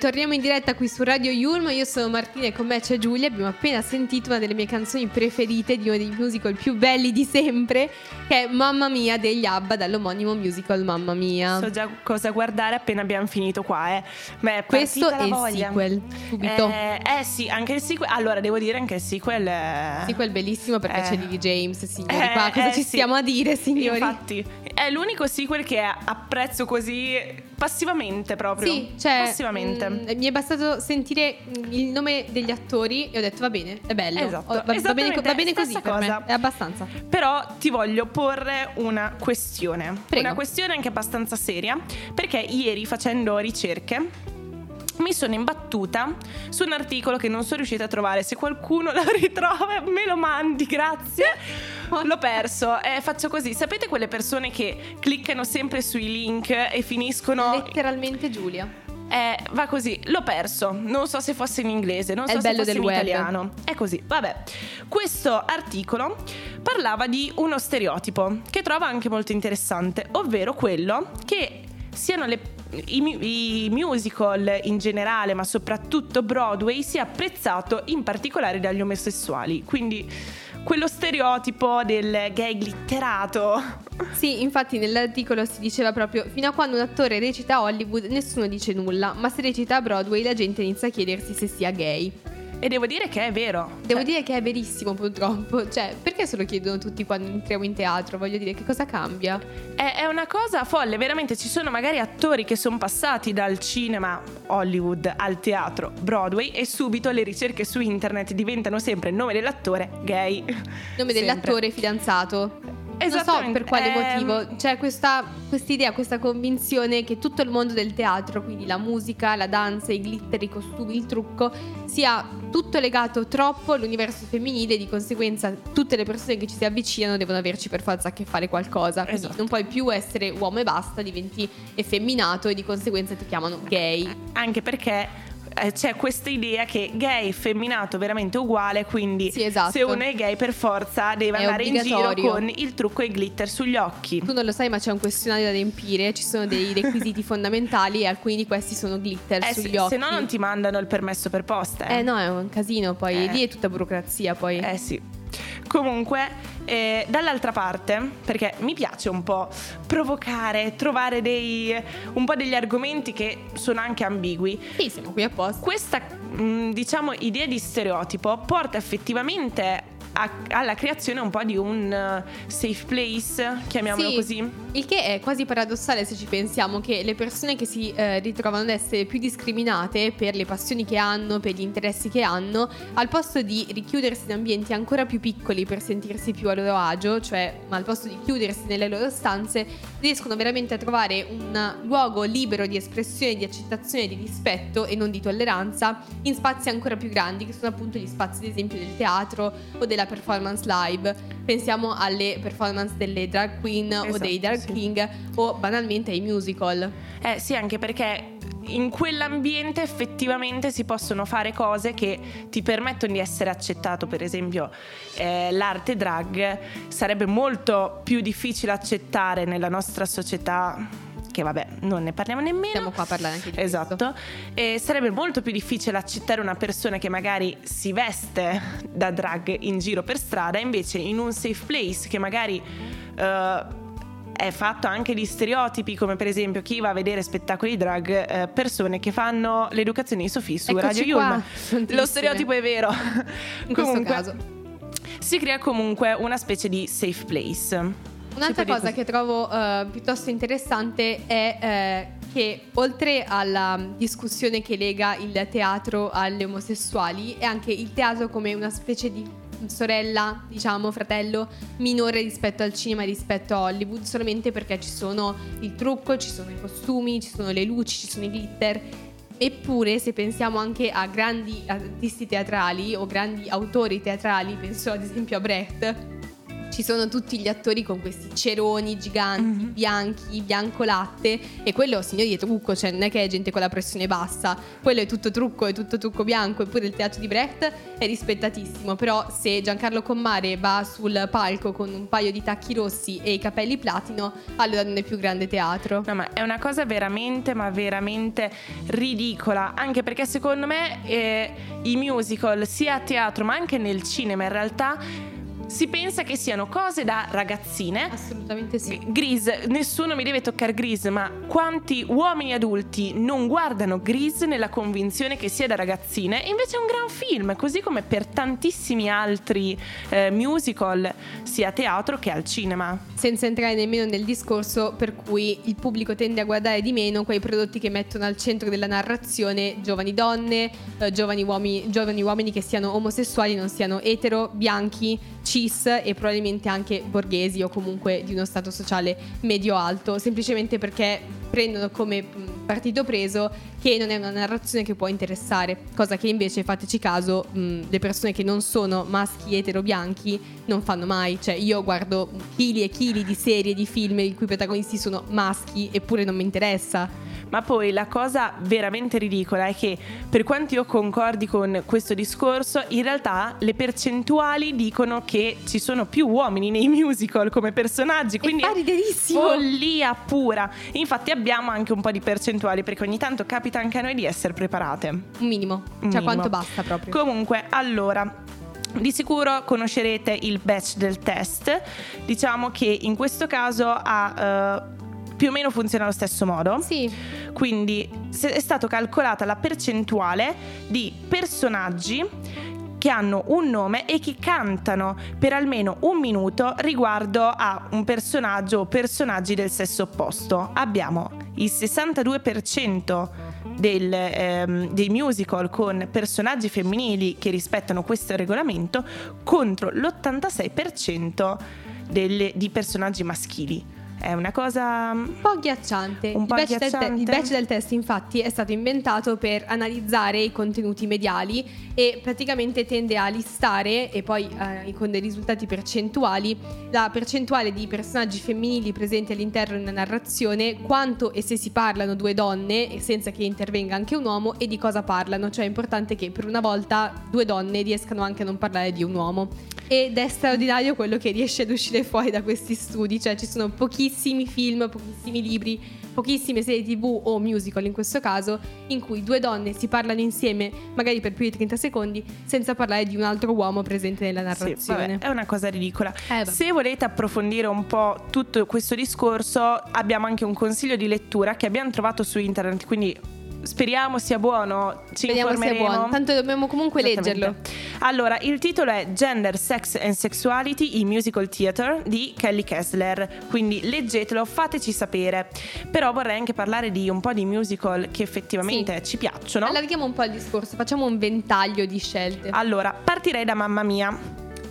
torniamo in diretta qui su Radio Yulm. Io sono Martina e con me c'è Giulia. Abbiamo appena sentito una delle mie canzoni preferite di uno dei musical più belli di sempre, che è Mamma Mia degli ABBA dall'omonimo musical Mamma Mia. So già cosa guardare appena abbiamo finito qua, eh. Beh, Questo è il voglia. sequel, subito. Eh, eh sì, anche il sequel. Allora, devo dire anche il sequel. eh, Sequel bellissimo perché eh. c'è Lily James, signori. Eh, qua cosa eh, ci sì. stiamo a dire, signori? Infatti, è l'unico sequel che apprezzo così passivamente proprio. Sì, cioè, Passivamente. Mm, mi è bastato sentire mm, il nome degli attori e ho detto va bene, è bello. Esatto, Oh, va, va bene, va bene così per me, cosa. è abbastanza. Però ti voglio porre una questione. Prego. Una questione anche abbastanza seria. Perché ieri facendo ricerche mi sono imbattuta su un articolo che non sono riuscita a trovare. Se qualcuno [LAUGHS] lo ritrova, me lo mandi, grazie. [LAUGHS] L'ho perso. Eh, faccio così. Sapete quelle persone che cliccano sempre sui link e finiscono. Letteralmente Giulia. Eh, va così, l'ho perso. Non so se fosse in inglese, non È so se fosse in web. italiano. È così, vabbè. Questo articolo parlava di uno stereotipo che trovo anche molto interessante, ovvero quello che siano le- i musical in generale, ma soprattutto Broadway, sia apprezzato in particolare dagli omosessuali. Quindi quello stereotipo del gay glitterato. Sì, infatti nell'articolo si diceva proprio fino a quando un attore recita a Hollywood nessuno dice nulla, ma se recita a Broadway la gente inizia a chiedersi se sia gay. E devo dire che è vero. Devo Cioè, dire che è verissimo purtroppo, cioè perché se lo chiedono tutti quando entriamo in teatro? Voglio dire che cosa cambia? È, è una cosa folle, veramente ci sono magari attori che sono passati dal cinema Hollywood al teatro Broadway e subito le ricerche su internet diventano sempre il nome dell'attore gay. Nome [LAUGHS] Sempre. dell'attore fidanzato. Non so per quale ehm, motivo, c'è questa idea, questa convinzione che tutto il mondo del teatro, quindi la musica, la danza, i glitter, i costumi, il trucco, sia tutto legato troppo all'universo femminile e di conseguenza tutte le persone che ci si avvicinano devono averci per forza a che fare qualcosa. Quindi Esatto. non puoi più essere uomo e basta, diventi effeminato e di conseguenza ti chiamano gay. Anche perché eh, c'è questa idea che gay e femminato veramente uguale, quindi Sì, esatto. se uno è gay per forza deve È andare in giro con il trucco e il glitter sugli occhi. Tu non lo sai, ma c'è un questionario da riempire, ci sono dei [LAUGHS] requisiti fondamentali e alcuni di questi sono glitter Eh, sugli se, occhi. se no non ti mandano il permesso per posta. Eh no, è un casino poi, Eh. lì è tutta burocrazia poi. Eh sì. Comunque, eh, dall'altra parte, perché mi piace un po' provocare, trovare dei, un po' degli argomenti che sono anche ambigui. Sì, siamo qui apposta. Questa, diciamo, idea di stereotipo porta effettivamente a- alla creazione un po' di un eh, safe place, chiamiamolo Sì, così. Il che è quasi paradossale se ci pensiamo che le persone che si eh, ritrovano ad essere più discriminate per le passioni che hanno, per gli interessi che hanno, al posto di richiudersi in ambienti ancora più piccoli per sentirsi più a loro agio, cioè ma al posto di chiudersi nelle loro stanze, riescono veramente a trovare un luogo libero di espressione, di accettazione, di rispetto e non di tolleranza in spazi ancora più grandi, che sono appunto gli spazi ad esempio del teatro o della performance live. Pensiamo alle performance delle drag queen o Esatto, dei drag sì. king o banalmente ai musical. Eh sì, anche perché in quell'ambiente effettivamente si possono fare cose che ti permettono di essere accettato. Per esempio, eh, l'arte drag sarebbe molto più difficile accettare nella nostra società. Che vabbè, non ne parliamo nemmeno. Siamo qua a parlare anche di Esatto. E sarebbe molto più difficile accettare una persona che magari si veste da drag in giro per strada, invece in un safe place che magari eh, è fatto anche di stereotipi, come per esempio chi va a vedere spettacoli drag, eh, persone che fanno l'educazione di Sofì su Eccoci Radio qua, Yulm. tantissime. Lo stereotipo è vero. In questo Comunque, caso. Si crea comunque una specie di safe place. Un'altra cosa così. che trovo eh, piuttosto interessante è eh, che oltre alla discussione che lega il teatro alle omosessuali è anche il teatro come una specie di sorella, diciamo, fratello minore rispetto al cinema e rispetto a Hollywood, solamente perché ci sono il trucco, ci sono i costumi, ci sono le luci, ci sono i glitter. Eppure, se pensiamo anche a grandi artisti teatrali o grandi autori teatrali, penso ad esempio a Brecht, ci sono tutti gli attori con questi ceroni giganti, Mhm. bianchi, bianco latte e quello signori è trucco, cioè non è che è gente con la pressione bassa, quello è tutto trucco, è tutto trucco bianco, eppure il teatro di Brecht è rispettatissimo, però se Giancarlo Commare va sul palco con un paio di tacchi rossi e i capelli platino, allora non è più grande teatro. No, ma è una cosa veramente, ma veramente ridicola. Anche perché secondo me eh, i musical, sia a teatro ma anche nel cinema, in realtà si pensa che siano cose da ragazzine. Assolutamente sì. Grease, nessuno mi deve toccare Grease, ma quanti uomini adulti non guardano Grease nella convinzione che sia da ragazzine? E invece è un gran film, così come per tantissimi altri eh, musical, sia a teatro che al cinema. senza entrare nemmeno nel discorso per cui il pubblico tende a guardare di meno quei prodotti che mettono al centro della narrazione giovani donne, eh, giovani, uomini, giovani uomini che siano omosessuali, non siano etero, bianchi, cis e probabilmente anche borghesi o comunque di uno stato sociale medio-alto, semplicemente perché prendono come partito preso che non è una narrazione che può interessare, cosa che invece, fateci caso, mh, le persone che non sono maschi etero bianchi non fanno mai, cioè io guardo chili e chili di serie, di film i cui protagonisti sono maschi eppure non mi interessa. Ma poi la cosa veramente ridicola è che per quanto io concordi con questo discorso, in realtà le percentuali dicono che ci sono più uomini nei musical come personaggi, quindi riderissimo. follia pura. Infatti abbiamo anche un po' di percentuali perché ogni tanto capita anche a noi di essere preparate. Un minimo, Un cioè minimo. quanto basta proprio. Comunque, allora, di sicuro conoscerete il batch del test. Diciamo che in questo caso ha eh, più o meno funziona allo stesso modo. sì, Quindi è stata calcolata la percentuale di personaggi che hanno un nome e che cantano per almeno un minuto riguardo a un personaggio o personaggi del sesso opposto. Abbiamo il 62% del, ehm, dei musical con personaggi femminili che rispettano questo regolamento contro l'86% delle- di personaggi maschili. È una cosa un po' agghiacciante. Un po' il, batch Del te- agghiacciante. il batch del test, infatti, è stato inventato per analizzare i contenuti mediali e praticamente tende a listare, e poi eh, con dei risultati percentuali, la percentuale di personaggi femminili presenti all'interno di una narrazione, quanto e se si parlano due donne, senza che intervenga anche un uomo, e di cosa parlano. Cioè è importante che per una volta due donne riescano anche a non parlare di un uomo. Ed è straordinario quello che riesce ad uscire fuori da questi studi, cioè ci sono pochissimi film, pochissimi libri, pochissime serie tv o musical in questo caso, in cui due donne si parlano insieme, magari per più di 30 secondi, senza parlare di un altro uomo presente nella Sì, narrazione. vabbè, è una cosa ridicola. Eh. Se volete approfondire un po' tutto questo discorso, abbiamo anche un consiglio di lettura che abbiamo trovato su internet, quindi speriamo sia buono. Ci Speriamo sia buono. Tanto dobbiamo comunque leggerlo. Allora, il titolo è Gender, Sex and Sexuality in Musical Theater di Kelly Kessler. Quindi leggetelo, fateci sapere. Però vorrei anche parlare di un po' di musical che effettivamente ci piacciono. Allarghiamo un po' il discorso, facciamo un ventaglio di scelte. Allora, partirei da Mamma Mia.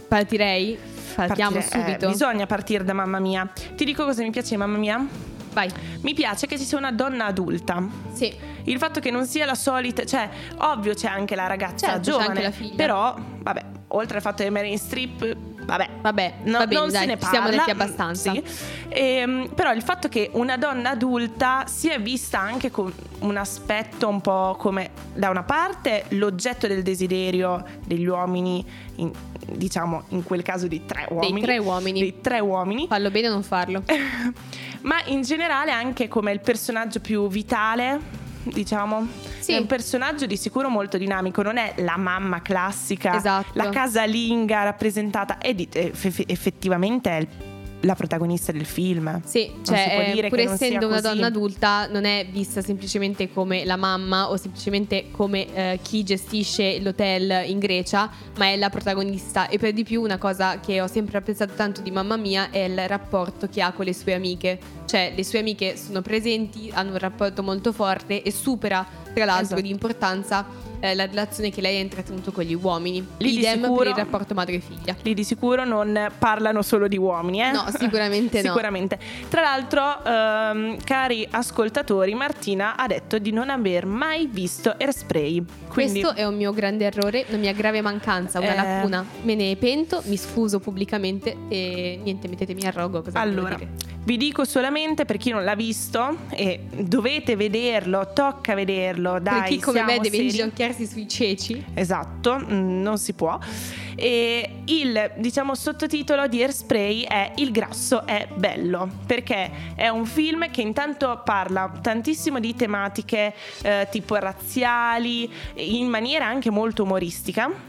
Partirei. Partiamo Partire- eh, subito. bisogna partire da Mamma Mia. Ti dico cosa mi piace Mamma Mia? Vai. Mi piace che ci sia una donna adulta. Sì. Il fatto che non sia la solita, cioè, ovvio c'è anche la ragazza Certo, giovane, però, vabbè, oltre al fatto che Meryl Streep, vabbè, Vabbè, no- va bene, non dai, se ne parla. siamo detti abbastanza. Sì. Ehm, però il fatto che una donna adulta sia vista anche con un aspetto un po' come, da una parte, l'oggetto del desiderio degli uomini, in- diciamo in quel caso di tre uomini. tre uomini. Dei tre uomini. Fallo bene o non farlo. [LAUGHS] Ma in generale anche come il personaggio più vitale, diciamo. Sì. È un personaggio di sicuro molto dinamico, non è la mamma classica, Esatto. la casalinga rappresentata, è di- eff- effettivamente è il la protagonista del film. Sì, cioè, eh, pur essendo una donna adulta, non è vista semplicemente come la mamma o semplicemente come eh, chi gestisce l'hotel in Grecia, ma è la protagonista. E per di più, una cosa che ho sempre apprezzato tanto di mamma mia è il rapporto che ha con le sue amiche. Cioè, le sue amiche sono presenti, hanno un rapporto molto forte e supera, tra l'altro, Esatto. di importanza eh, la relazione che lei ha intrattenuto con gli uomini. Lì di Idem sicuro- per il rapporto madre-figlia. Lì di sicuro non parlano solo di uomini, eh? No, sicuramente no. Sicuramente. Tra l'altro, ehm, cari ascoltatori, Martina ha detto di non aver mai visto Airspray. Quindi, Questo è un mio grande errore, una mia grave mancanza, una Eh. lacuna. Me ne pento, mi scuso pubblicamente e niente, mettetemi a rogo. Allora, vi dico solamente per chi non l'ha visto e dovete vederlo, tocca vederlo, dai, per chi come me deve seri. Inginocchiarsi sui ceci. Esatto, mm, non si può. E il diciamo sottotitolo di Airspray è Il grasso è bello, perché è un film che intanto parla tantissimo di tematiche eh, tipo razziali in maniera anche molto umoristica.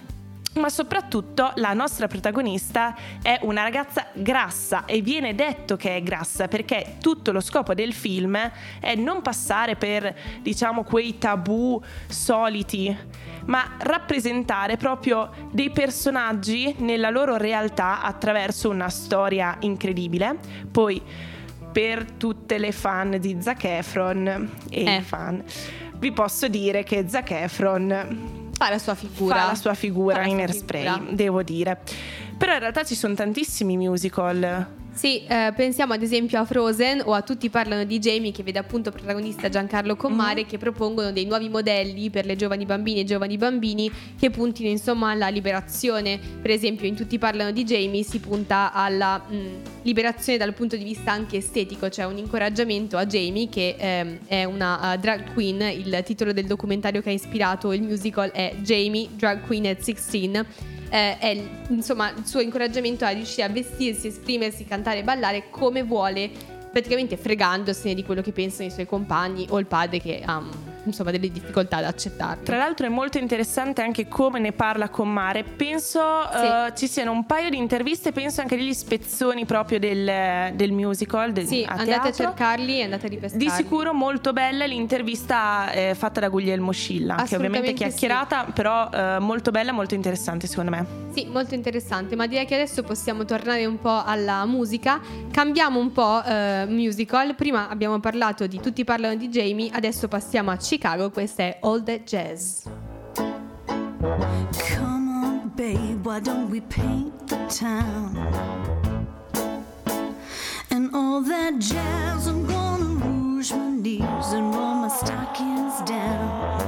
Ma soprattutto la nostra protagonista è una ragazza grassa e viene detto che è grassa perché tutto lo scopo del film è non passare per diciamo quei tabù soliti, ma rappresentare proprio dei personaggi nella loro realtà attraverso una storia incredibile. Poi per tutte le fan di Zac Efron e Eh. i fan vi posso dire che Zac Efron Fa la sua figura. fa la sua figura in Airspray, devo dire. Però in realtà ci sono tantissimi musical. Sì, eh, pensiamo ad esempio a Frozen o a Tutti parlano di Jamie che vede appunto protagonista Giancarlo Commare che propongono dei nuovi modelli per le giovani bambine e giovani bambini che puntino insomma alla liberazione. Per esempio in Tutti parlano di Jamie si punta alla mh, liberazione dal punto di vista anche estetico, cioè un incoraggiamento a Jamie che ehm, è una eh, drag queen, il titolo del documentario che ha ispirato il musical è Jamie, Drag Queen at 16 eh, è insomma il suo incoraggiamento a riuscire a vestirsi, esprimersi, cantare e ballare come vuole, praticamente fregandosene di quello che pensano i suoi compagni o il padre che ha insomma delle difficoltà ad accettarlo. Tra l'altro è molto interessante anche come ne parla con Mare. Penso Sì. eh, ci siano un paio di interviste, penso anche degli spezzoni proprio del, del musical. Del, sì, a andate a teatro. cercarli e andate a ripescarli. Di sicuro molto bella l'intervista eh, fatta da Guglielmo Scilla, che ovviamente è chiacchierata, però eh, molto bella, molto interessante secondo me. Sì, molto interessante, ma direi che adesso possiamo tornare un po' alla musica. Cambiamo un po' eh, musical. Prima abbiamo parlato di Tutti parlano di Jamie, adesso passiamo a Chicago, questa è All That Jazz. Come on, babe, why don't we paint the town? And all that jazz, I'm gonna rouge my knees and roll my stockings down.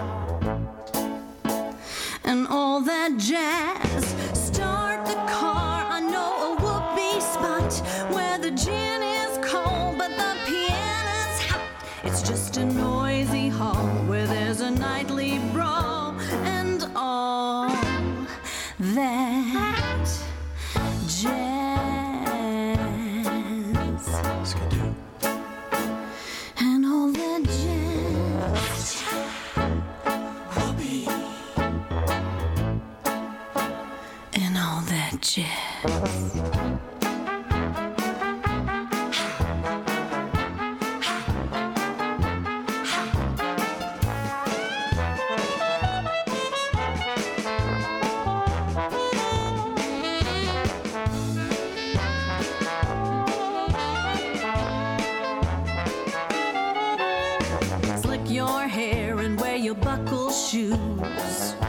And all that jazz, start the car. I know a whoopee spot where the gin is cold, hall where there's a nightly brawl and all that shoes.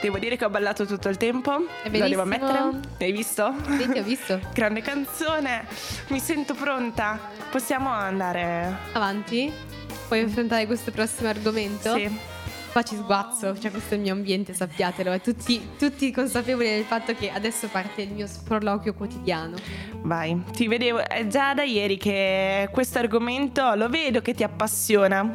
Devo dire che ho ballato tutto il tempo. È Lo devo bellissimo. ammettere. Hai visto? Sì, ti ho visto. [LAUGHS] Grande canzone. Mi sento pronta. Possiamo andare? Avanti. Puoi affrontare questo prossimo argomento? Sì. Qua ci sguazzo, cioè questo è il mio ambiente, sappiatelo. E tutti, tutti consapevoli del fatto che adesso parte il mio sproloquio quotidiano. Vai, ti vedevo è già da ieri che questo argomento lo vedo che ti appassiona.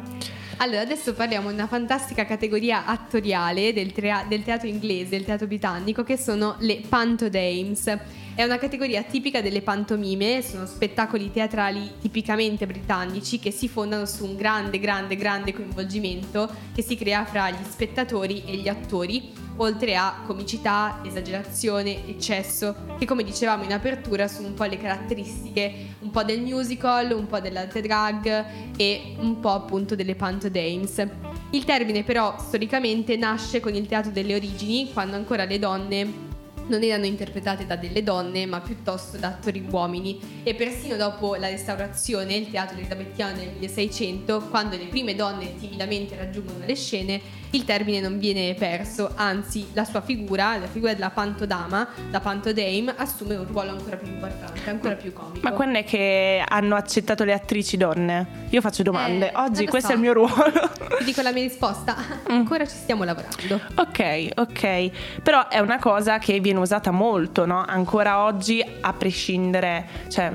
Allora, adesso parliamo di una fantastica categoria attoriale del, trea- del teatro inglese, del teatro britannico, che sono le pantodames. È una categoria tipica delle pantomime, sono spettacoli teatrali tipicamente britannici che si fondano su un grande, grande, grande coinvolgimento che si crea fra gli spettatori e gli attori, oltre a comicità, esagerazione, eccesso, che come dicevamo in apertura sono un po' le caratteristiche un po' del musical, un po' dell'arte drag e un po' appunto delle pantodames. Il termine però storicamente nasce con il teatro delle origini, quando ancora le donne non erano interpretate da delle donne, ma piuttosto da attori uomini. E persino dopo la restaurazione, il teatro elisabettiano nel 1600, quando le prime donne timidamente raggiungono le scene, il termine non viene perso, anzi la sua figura, la figura della pantodama, la pantodame, assume un ruolo ancora più importante, ancora più comico. Ma quando è che hanno accettato le attrici donne? Io faccio domande. Eh, Oggi questo so. è il mio ruolo. Ti [LAUGHS] dico la mia risposta, ancora ci stiamo lavorando. ok, ok. Però è una cosa che viene usata molto, no? Ancora oggi, a prescindere. Cioè,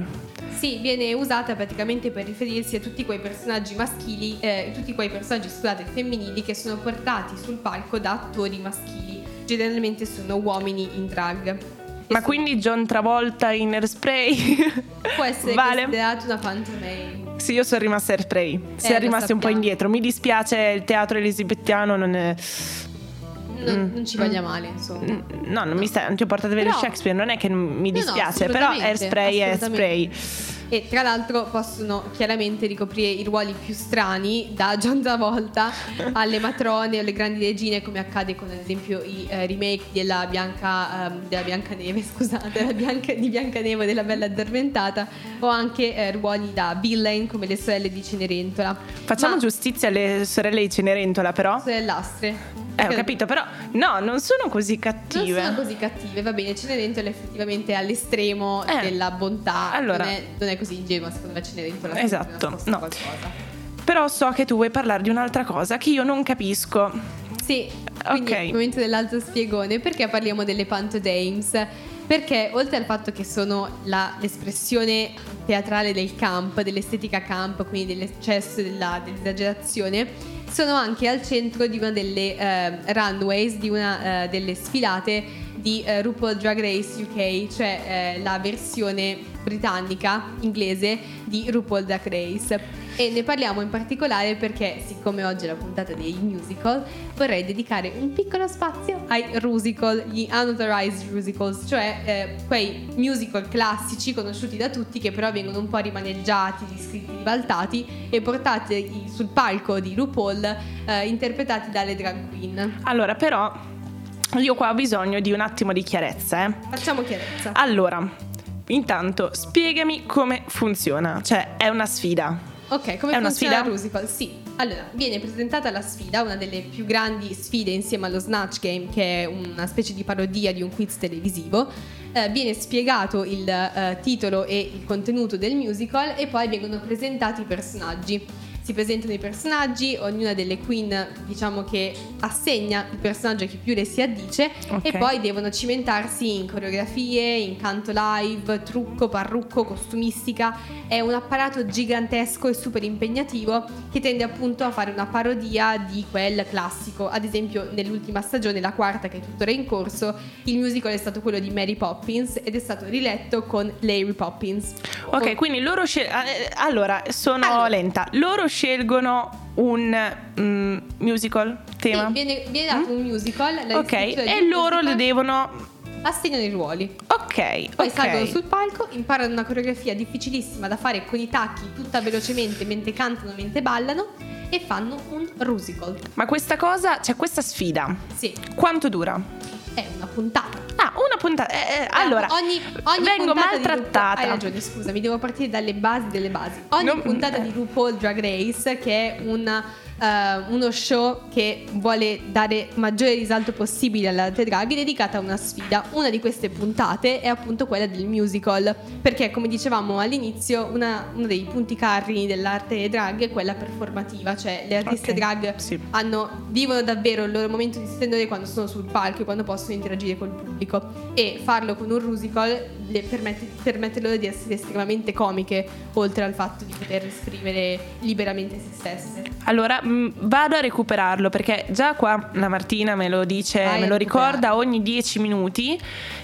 Sì, viene usata praticamente per riferirsi a tutti quei personaggi maschili, eh, tutti quei personaggi, scusate, femminili che sono portati sul palco da attori maschili. Generalmente sono uomini in drag. Ma sono- quindi John Travolta in Airspray? [LAUGHS] può essere vale? considerato una pantomime. Sì, io sono rimasta Airspray. Si Eh, è rimasti un po' indietro. Mi dispiace, il teatro elisabettiano non è. Non, Mm. non ci voglia male, insomma. Mm, No, non mi stai, non ti ho portato a vedere Però- Shakespeare, non è che mi No, no, dispiace, però assolutamente, Airspray è assolutamente. E tra l'altro possono chiaramente ricoprire i ruoli più strani, da John Travolta alle matrone, alle grandi regine, come accade con ad esempio i eh, remake della Bianca, ehm, della Biancaneve, [LAUGHS] scusate, Bianca, di Biancaneve della Bella Addormentata, o anche eh, ruoli da villain come le sorelle di Cenerentola. Facciamo Ma- giustizia alle sorelle di Cenerentola, però. Sorellastre. Eh, ho capito, però no, non sono così Non cattive. sono così cattive, va bene. Cenerentola effettivamente è all'estremo Eh, della bontà. allora- non, è, non è così ingenua, secondo me ha Esatto, no. qualcosa. Però so che tu vuoi parlare di un'altra cosa che io non capisco. Sì, quindi Ok. il momento dell'altro spiegone. Perché parliamo delle pantodames? Perché oltre al fatto che sono la- l'espressione teatrale del camp, dell'estetica camp, quindi dell'eccesso e della- dell'esagerazione, sono anche al centro di una delle eh, runways, di una eh, delle sfilate di eh, RuPaul Drag Race UK, cioè eh, la versione britannica, inglese di RuPaul Drag Race. E ne parliamo in particolare perché, siccome oggi è la puntata dei musical, vorrei dedicare un piccolo spazio ai musical, gli unauthorized musicals, cioè eh, quei musical classici conosciuti da tutti che però vengono un po' rimaneggiati, riscritti, ribaltati e portati sul palco di RuPaul eh, interpretati dalle drag queen. Allora, però, io qua ho bisogno di un attimo di chiarezza, eh. Facciamo chiarezza. Allora, intanto, spiegami come funziona. Cioè, è una sfida. Ok, come È una funziona sfida? il musical? Sì. Allora, viene presentata la sfida, una delle più grandi sfide insieme allo Snatch Game, che è una specie di parodia di un quiz televisivo. Eh, viene spiegato il eh, titolo e il contenuto del musical e poi vengono presentati i personaggi. Si presentano i personaggi, ognuna delle queen diciamo che assegna il personaggio che più le si addice Ok. e poi devono cimentarsi in coreografie, in canto live, trucco, parrucco, costumistica. È un apparato gigantesco e super impegnativo che tende appunto a fare una parodia di quel classico. Ad esempio, nell'ultima stagione, la quarta che è tuttora in corso, il musical è stato quello di Mary Poppins ed è stato riletto con Larry Poppins. Ok, O- quindi loro scelgono. Allora, sono Allora. lenta. Loro scelgono un mm, musical tema. Sì, viene, viene dato un musical. ok, e loro musical- le devono assegnano i ruoli. Ok, Poi ok. salgono sul palco, imparano una coreografia difficilissima da fare con i tacchi tutta velocemente mentre cantano, mentre ballano e fanno un musical. Ma questa cosa, c'è questa sfida. Sì, Quanto dura? È una puntata. Ah, una puntata. eh, eh, allora, ogni, ogni vengo maltrattata. RuPaul- Hai ragione, scusami, devo partire dalle basi delle basi. Ogni Non- puntata di RuPaul Drag Race, che è una, eh, uno show che vuole dare maggiore risalto possibile all'arte drag, dedicata a una sfida. Una di queste puntate è appunto quella del musical, perché come dicevamo all'inizio, una- uno dei punti cardini dell'arte drag è quella performativa, cioè le artiste Ok, drag sì. hanno, vivono davvero il loro momento di splendore quando sono sul palco e quando possono interagire col pubblico e farlo con un musical le permette, permette loro di essere estremamente comiche oltre al fatto di poter esprimere liberamente se stesse Allora mh, vado a recuperarlo perché già qua la Martina me lo dice, Vai me lo ricorda ogni 10 minuti.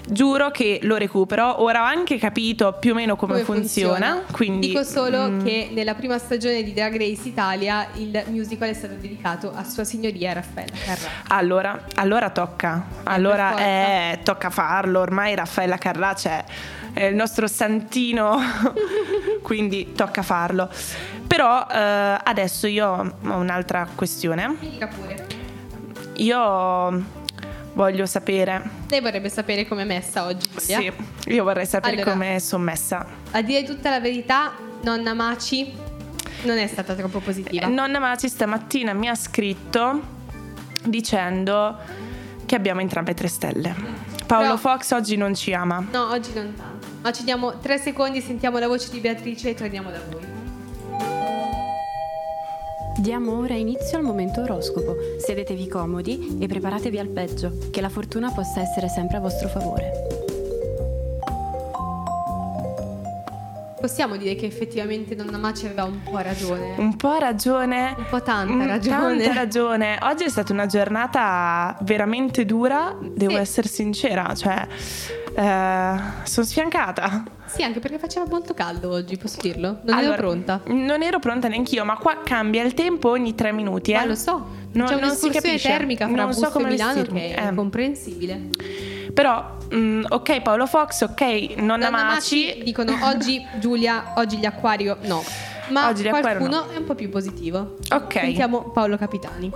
Giuro che lo recupero. Ora ho anche capito più o meno come, funziona, Quindi dico solo mh, che nella prima stagione di Drag Race Italia il musical è stato dedicato a sua signoria Raffaella Carrà Allora, allora tocca. Allora per forza. eh, tocca farlo. Ormai Raffaella Carrà c'è. È il nostro santino, [LAUGHS] quindi tocca farlo. Però eh, adesso io ho un'altra questione. mi dica pure Io voglio sapere lei vorrebbe sapere com'è messa oggi Giulia? Sì, io vorrei sapere Allora. come sono messa. a dire tutta la verità nonna Maci non è stata troppo positiva Eh, Nonna Maci stamattina mi ha scritto dicendo che abbiamo entrambe tre stelle. Paolo Però- Fox oggi non ci ama. No, oggi non tanto. Ma ci diamo tre secondi, sentiamo la voce di Beatrice e torniamo da voi. Diamo ora inizio al momento oroscopo. Sedetevi comodi e preparatevi al peggio, che la fortuna possa essere sempre a vostro favore. Possiamo dire che effettivamente Nonna Maci aveva un po' ragione. Un po' ragione. Un po' tanta Mm, ragione. Tanta ragione. Oggi è stata una giornata veramente dura, devo Sì. essere sincera. Cioè, sono sfiancata. Sì, anche perché faceva molto caldo oggi, posso dirlo? Non Allora, ero pronta. Non ero pronta neanch'io, ma qua cambia il tempo ogni tre minuti. Ma eh. lo so. No- C'è non si capisce. termica fra Non Busto so come e Milano vestirmi. che è Eh. comprensibile. Però, mm, ok, Paolo Fox, ok, nonna, Nonna Maci. Maci dicono oggi Giulia, oggi gli acquario no. Ma Oggi qualcuno no. è un po' più positivo. Ok. Sentiamo Paolo Capitani.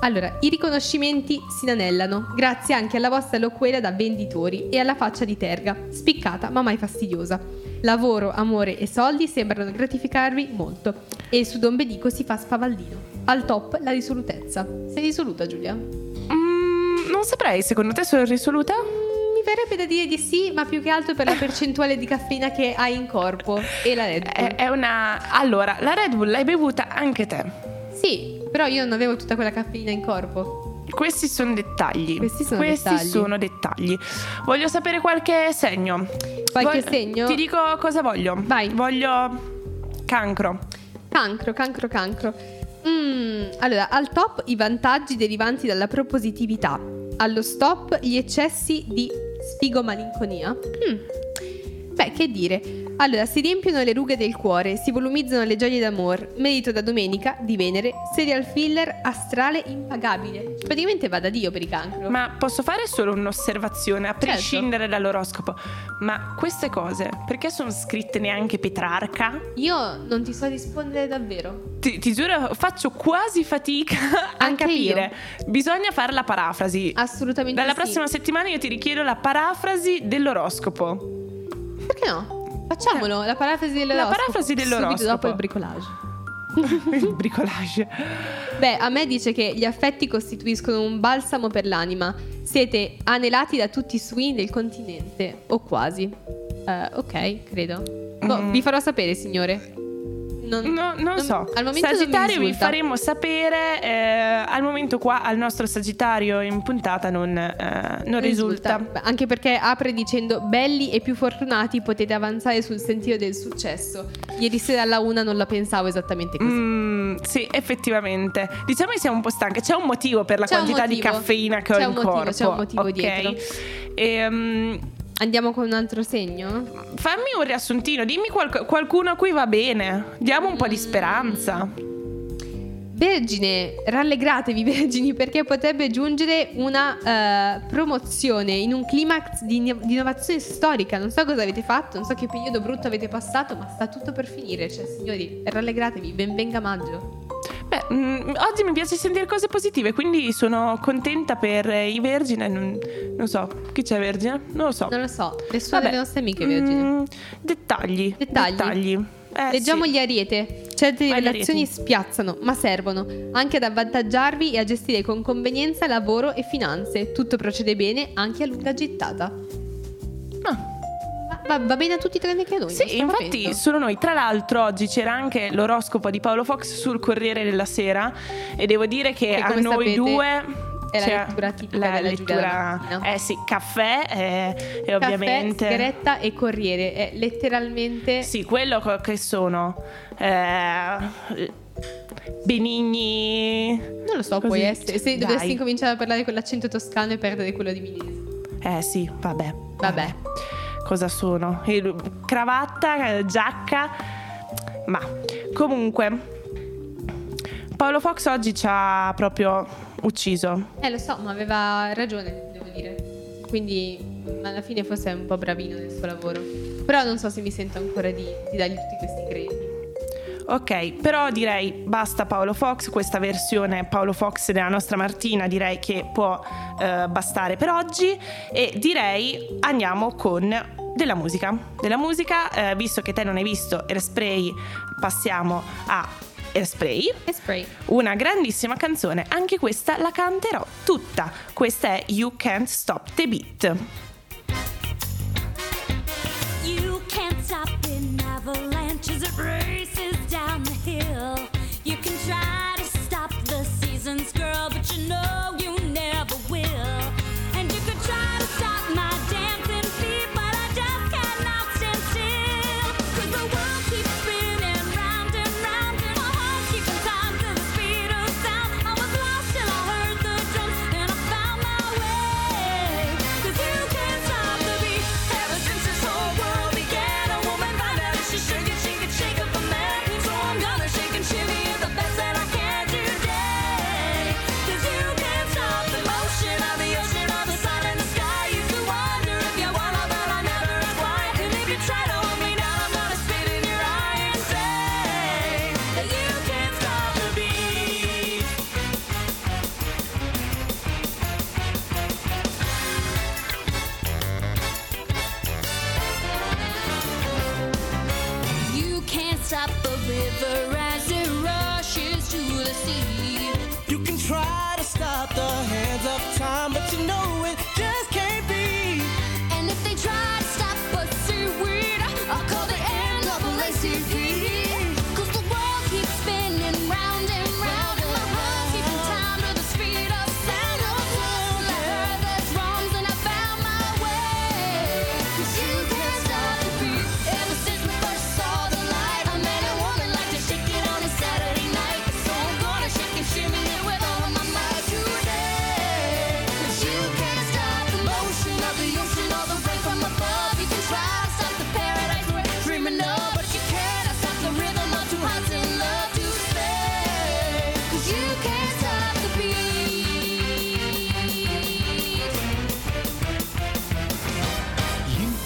Allora, i riconoscimenti si inanellano, grazie anche alla vostra loquela da venditori e alla faccia di terga, spiccata ma mai fastidiosa. Lavoro, amore e soldi sembrano gratificarvi molto e su Don Bedico si fa spavaldino. Al top la risolutezza. Sei risoluta Giulia? Mm, non saprei, secondo te sono risoluta? Verrebbe da dire di sì, ma più che altro per la percentuale di caffeina che hai in corpo e la Red Bull. È, è una. Allora, la Red Bull l'hai bevuta anche te. Sì, però io non avevo tutta quella caffeina in corpo. Questi sono dettagli. Questi sono Questi dettagli. sono dettagli. Voglio sapere qualche segno. Qualche Vog- segno? Ti dico cosa voglio. Vai. Voglio cancro. Cancro, cancro, cancro. Mm, allora, al top i vantaggi derivanti dalla propositività. Allo stop gli eccessi di sfigomalinconia. Mm. Beh, che dire. Allora, si riempiono le rughe del cuore, si volumizzano le gioie d'amor, merito da domenica, di Venere, serial filler astrale impagabile. Praticamente va da Dio per i cancro. Ma posso fare solo un'osservazione, a Certo. prescindere dall'oroscopo. Ma queste cose, perché sono scritte neanche Petrarca? Io non ti so rispondere davvero. Ti, ti giuro, faccio quasi fatica [LAUGHS] a Anche capire. Bisogna fare la parafrasi. Assolutamente Dalla sì. prossima settimana io ti richiedo la parafrasi dell'oroscopo. Perché no? Facciamolo, la parafrasi dell'oroscopo. La parafrasi dell'oroscopo. Subito dopo il bricolage. [LAUGHS] Il bricolage. Beh, a me dice che gli affetti costituiscono un balsamo per l'anima. Siete anelati da tutti i swing del continente, o quasi. Eh, ok, credo. Boh, Mm. Vi farò sapere, signore. Non, No, non so. Al momento Sagittario non vi risulta. faremo sapere. eh, al momento qua al nostro Sagittario in puntata non, eh, non Non risulta. Beh, Anche perché apre dicendo belli e più fortunati potete avanzare sul sentiero del successo. Ieri sera alla una non la pensavo esattamente così. Mm, sì, effettivamente. Diciamo che siamo un po' stanche. C'è un motivo per la C'è quantità di caffeina che ho C'è in un motivo, corpo. c'è un motivo ok? dietro. Ehm, Andiamo con un altro segno? fammi un riassuntino. Dimmi qual- qualcuno a cui va bene. Diamo un po' Mm. di speranza. Vergine, rallegratevi [LAUGHS] vergini perché potrebbe giungere una eh, promozione in un climax di, inno- di innovazione storica. Non so cosa avete fatto, non so che periodo brutto avete passato, ma sta tutto per finire. Cioè, signori, rallegratevi, ben venga maggio. Beh, mm, oggi mi piace sentire cose positive, quindi sono contenta per i vergine. Non, non so, chi c'è vergine? Non lo so. Non lo so, Vabbè. delle nostre amiche vergine. Mm, dettagli. Dettagli. Eh, Leggiamo sì. gli ariete. Certe relazioni spiazzano, ma servono anche ad avvantaggiarvi e a gestire con convenienza lavoro e finanze. Tutto procede bene anche a lunga gittata. Va, va bene a tutti tranne che a noi. Sì, infatti momento. sono noi. Tra l'altro oggi c'era anche l'oroscopo di Paolo Fox sul Corriere della Sera e devo dire che, Che a noi sapete due... è la lettura tipica la della lettura-. Eh sì, caffè eh, e Caffè, ovviamente... sigaretta e corriere. È letteralmente. Sì, quello che sono... Eh, benigni... Non lo so, Così. puoi essere. Se Dai. dovessi incominciare a parlare con l'accento toscano e perdere quello di Milese. Eh sì, vabbè. Vabbè. Cosa sono? Cravatta, eh, giacca. Ma comunque Paolo Fox oggi ci ha proprio ucciso. Eh, lo so, ma aveva ragione, devo dire. Quindi alla fine forse è un po' bravino nel suo lavoro. Però non so se mi sento ancora di, di dargli tutti questi crediti. Ok, però direi basta Paolo Fox, questa versione Paolo Fox della nostra Martina direi che può eh, bastare per oggi e direi andiamo con della musica. Della musica, eh, visto che te non hai visto Airspray, passiamo a Airspray. E spray. Una grandissima canzone, anche questa la canterò tutta. Questa è You Can't Stop the Beat. You can't stop an avalanche as it races girl.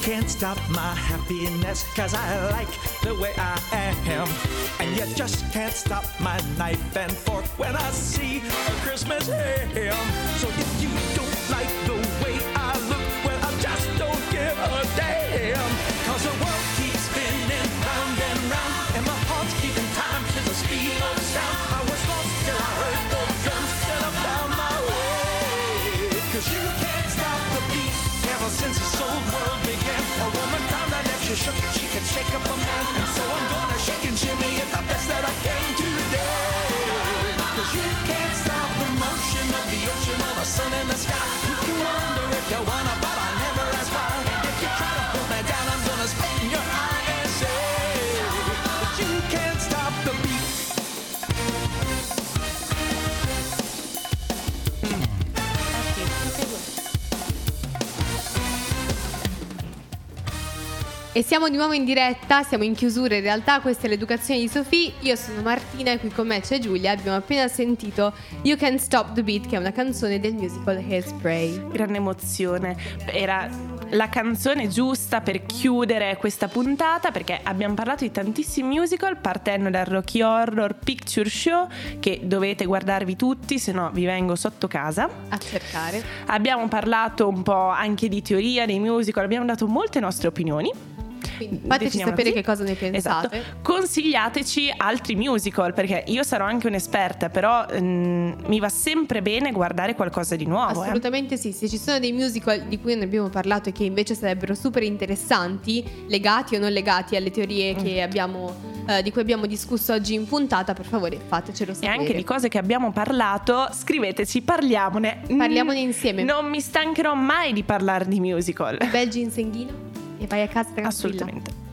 Can't stop my happiness, cause I like the way I am. And you just can't stop my knife and fork when I see a Christmas ham. So if you don't like the E siamo di nuovo in diretta, siamo in chiusura in realtà, questa è l'educazione di Sofì, io sono Martina e qui con me c'è Giulia, abbiamo appena sentito You Can Stop the Beat che è una canzone del musical Hairspray. Grande emozione. Era la canzone giusta per chiudere questa puntata perché abbiamo parlato di tantissimi musical partendo dal Rocky Horror Picture Show che dovete guardarvi tutti se no vi vengo sotto casa. A cercare. Abbiamo parlato un po' anche di teoria dei musical, abbiamo dato molte nostre opinioni. Quindi fateci Definiamola sapere così. che cosa ne pensate. Esatto. Consigliateci altri musical perché io sarò anche un'esperta, però mm, mi va sempre bene guardare qualcosa di nuovo. eh. Assolutamente sì, se ci sono dei musical di cui non abbiamo parlato e che invece sarebbero super interessanti, legati o non legati alle teorie Mm. che abbiamo, eh, di cui abbiamo discusso oggi in puntata, per favore fatecelo E sapere. anche di cose che abbiamo parlato, scriveteci, parliamone. Parliamone Mm, insieme. Non mi stancherò mai di parlare di musical. Bel ginsenghino e vai a casa tranquilla. Assolutamente.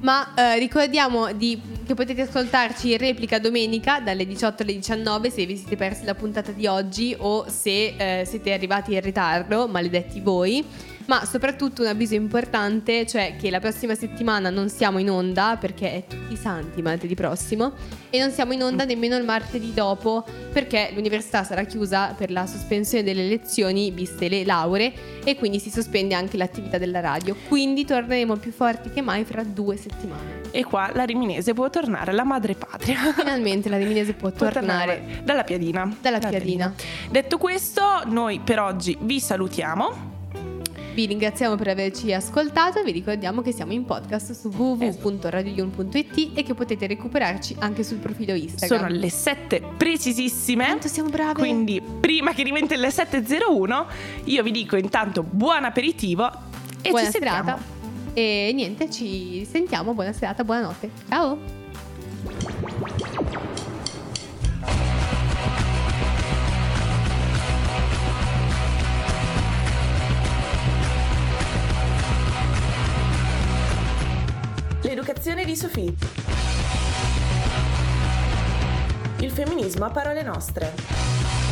Ma eh, ricordiamo di- che potete ascoltarci in replica domenica dalle 18 alle 19 se vi siete persi la puntata di oggi o se eh, siete arrivati in ritardo, maledetti voi. Ma soprattutto un avviso importante, cioè che la prossima settimana non siamo in onda perché è tutti i santi martedì prossimo e non siamo in onda nemmeno il martedì dopo perché l'università sarà chiusa per la sospensione delle lezioni viste le lauree e quindi si sospende anche l'attività della radio. Quindi torneremo più forti che mai fra due settimane. E qua la Riminese può tornare alla madre patria. [LAUGHS] Finalmente la Riminese può Può tornare. dalla piadina. Dalla piadina. Detto questo, noi per oggi vi salutiamo. Vi ringraziamo per averci ascoltato e vi ricordiamo che siamo in podcast su www.radiolion.it e che potete recuperarci anche sul profilo Instagram. Sono le 7 precisissime. Quanto siamo brave! Quindi, prima che diventi le 7.01, io vi dico intanto buon aperitivo e buona ci sentiamo. serata. E niente, ci sentiamo. Buona serata, buonanotte. Ciao! L'educazione di Sofì. Il femminismo a parole nostre.